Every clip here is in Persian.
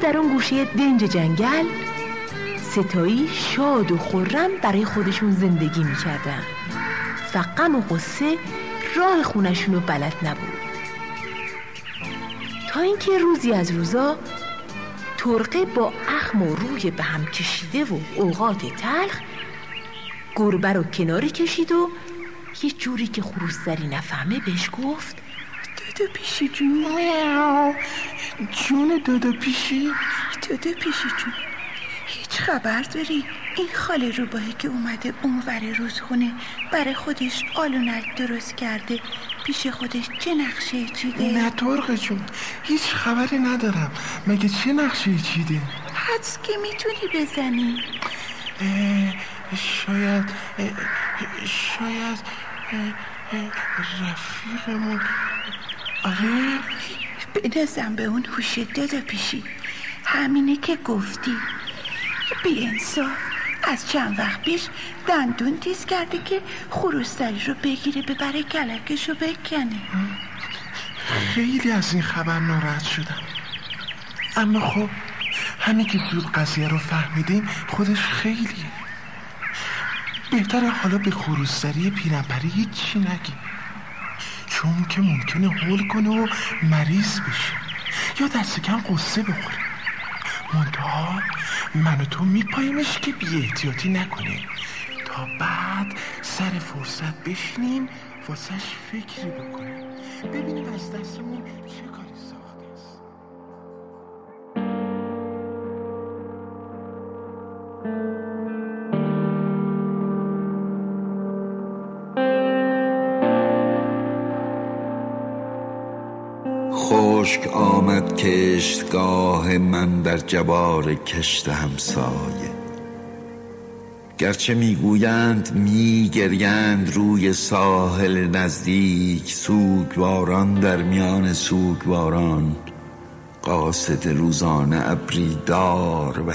در اون گوشه دنج جنگل ستایی شاد و خورم برای خودشون زندگی می‌کردن. و غم و قصه راه خونشون رو بلد نبود. تا اینکه روزی از روزا ترقه با اخم و روی به هم کشیده و اوقات تلخ گربه رو کناری کشید و یه جوری که خروستری نفهمه بهش گفت دادا پیشی جون. جون دادا پیشی؟ دادا پیشی جون. هیچ خبر داری؟ این خاله روباهی که اومده اونور رودخونه برای خودش آلونک درست کرده. پیش خودش چه نقشه چیده؟ نه ترقه جون. هیچ خبری ندارم. مگه چه نقشه چیده؟ حدس که می‌تونی بزنی. شاید شاید رفیقمون. آره. بنازم به اون هوش دادا پیشی. همینه که گفتی. بی انصاف. از چند وقت پیش دندون تیز کرده که خروستری رو بگیره ببره کلکش رو بکنه. خیلی از این خبر ناراحت شدم. اما خب همین که زود قضیه رو فهمیدیم خودش خیلیه. بهتره حالا به خروستری پیرنپری هیچی نگیم. چون که ممکنه هول کنه و مریض بشه. یا دست کم قصه بخوره. منتها من و تو میپایمش که بی احتیاطی نکنه. تا بعد سر فرصت بشینیم واسش فکری بکنیم. ببینیم از دستمون چه خشک آمد کشتگاه من در جبار کشت همسایه. گرچه می‌گویند میگریند روی ساحل نزدیک سوگواران در میان سوگواران قاصد روزانه ابری دار و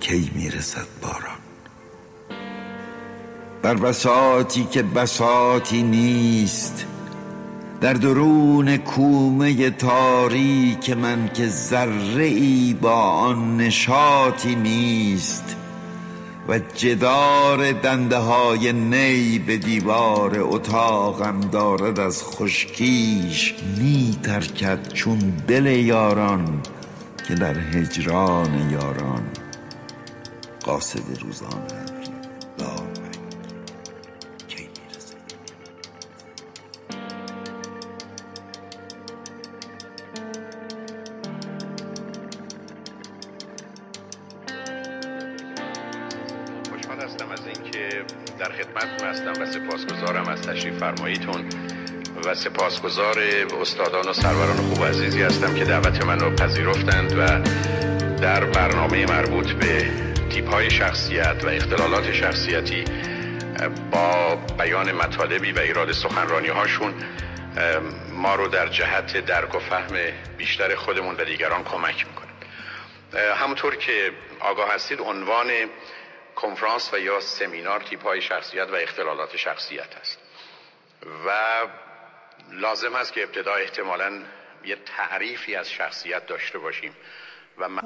کی می‌رسد باران. بر بساتی که بساتی نیست در درون کومه تاریک من که ذره ای با آن نشاطی نیست و جدار دنده های نی به دیوار اتاقم دارد از خشکیش می ترکد چون دل یاران که در هجران یاران قاصد روزانه. در خدمتتون هستم و سپاسگزارم از تشریف فرماییتون و سپاسگزار استادان و سروران خوب و عزیزی هستم که دعوت من رو پذیرفتند و در برنامه مربوط به تیپ های شخصیت و اختلالات شخصیتی با بیان مطالبی و ایراد سخنرانی هاشون ما رو در جهت درک و فهم بیشتر خودمون و دیگران کمک می‌کنه. همونطور که آگاه هستید عنوان کنفرانس و یا سمینار تیپ های شخصیت و اختلالات شخصیت است. و لازم است که ابتدا احتمالا یه تعریفی از شخصیت داشته باشیم. و من...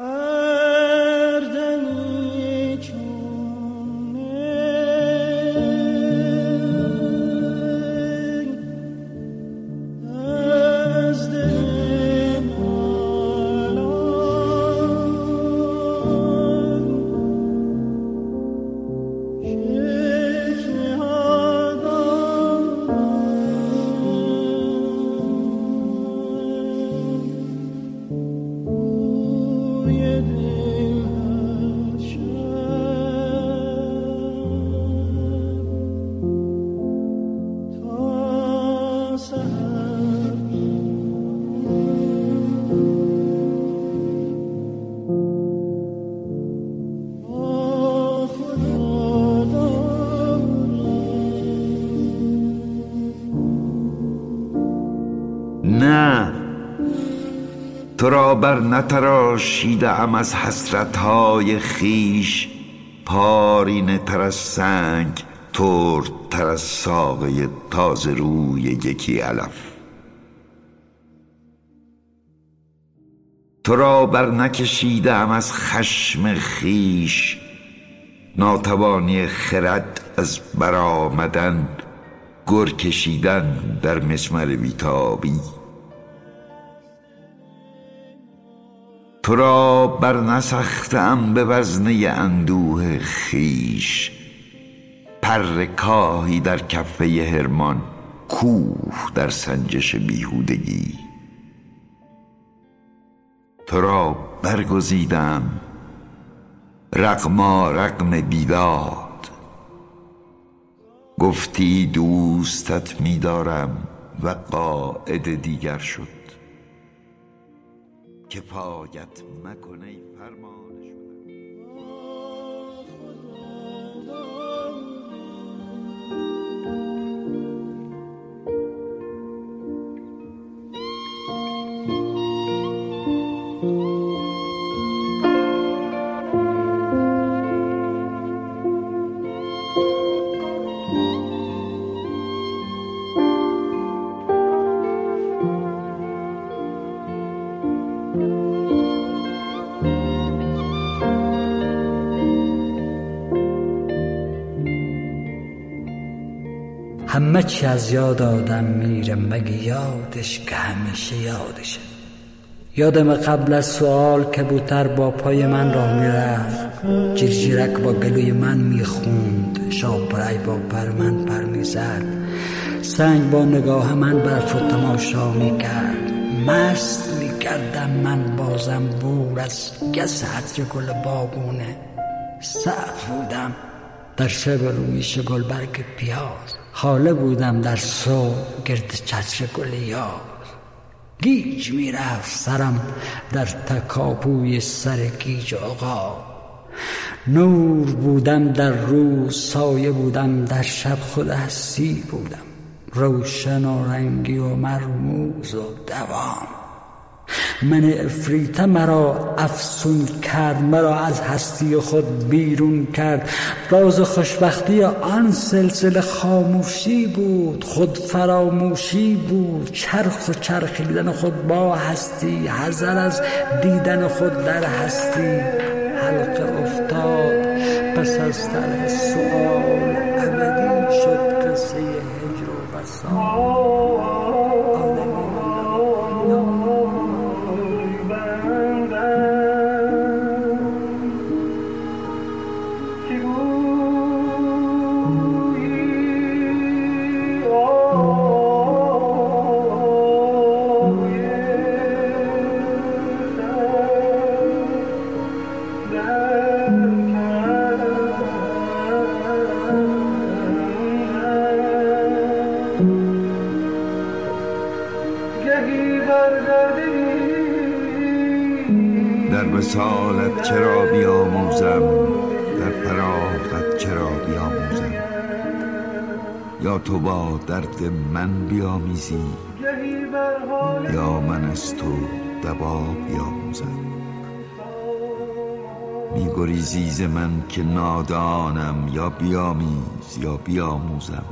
بر نتراشیده ام از حسرتهای خیش پارینه تر از سنگ ترد تر از ساقه تازه روی یکی علف. تو را بر نکشیدم از خشم خیش ناتوانی خرد از برآمدن گر کشیدن در مسمر بیتابی. تو را بر نسختم به وزنه اندوه خیش پر کاهی در کفه هرمان کوه در سنجش بیهودگی. تو را برگزیدم رقما رقم بیداد. گفتی دوستت میدارم و قاعد دیگر شد. که پایت مکنه فرمان. همه چی از یاد آدم میره مگه یادش که همیشه یادشه. یادم قبل از سوال کبوتر با پای من را می‌رفت جیرجیرک با گلوی من می‌خوند شاپرای با پر من پر می‌زد. سنگ با نگاه من برف و تماشا می‌کرد. مست می‌کردم من بازم بور از گس حتر گل بابونه سخت بودم. در شب رومیش گلبرگ پیاز. حاله بودم در سو گرد چتر گل یاز گیج می‌رفت سرم در تکاپوی سر گیج آقا. نور بودم در روز سایه بودم در شب خود هستی بودم. روشن و رنگی و مرموز و دوام. من افریته مرا افسون کرد مرا از هستی خود بیرون کرد. راز خوشبختی آن سلسله خاموشی بود خود فراموشی بود. چرخ و چرخیدن خود با هستی حذر از دیدن خود در هستی. حلقه افتاد پس از طرح سؤال ابدی شد قصه هجر و وصال چرا بیاموزم؟ در فراغت چرا بیاموزم؟ یا تو با درد من بیامیزی؟ یا من از تو دوا بیاموزم؟ میگریزی ز من که نادانم یا بیامیز یا بیاموزم؟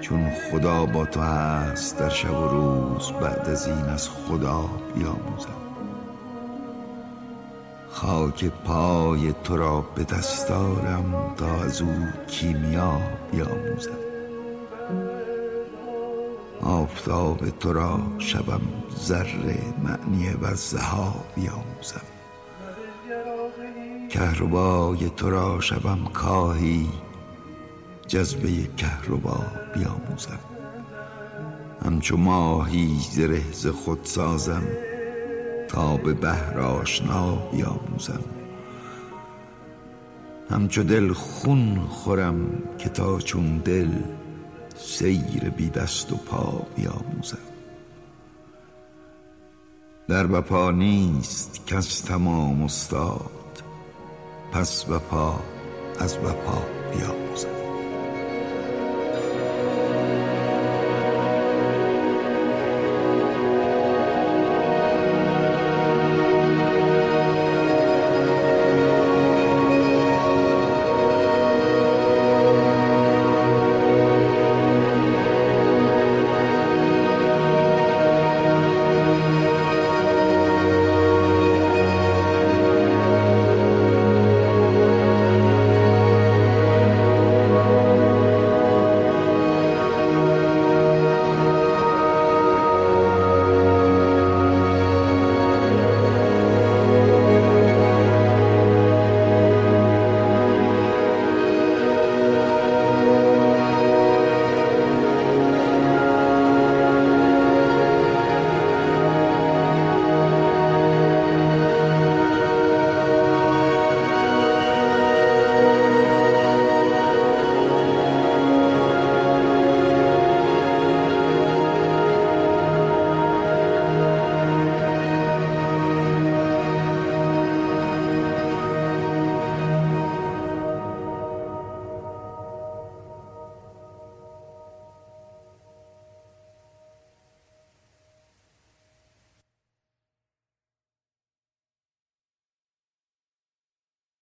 چون خدا با تو هست در شب و روز بعد از این از خدا بیاموزم. خاک پای تو را به دستارم تا از او کیمیا بیاموزم. آفتاب تو را شبم ذره معنی و زها بیاموزم. کهربای تو را شبم کاهی جذبه کهربا بیاموزم. همچو ماهی زره ز خود سازم تا به بحر آشنا بیاموزم. همچو دل خون خورم که تا چون دل سیر بی دست و پا بیاموزم. در وفا نیست کس تمام استاد پس وفا از وفا بیاموزم.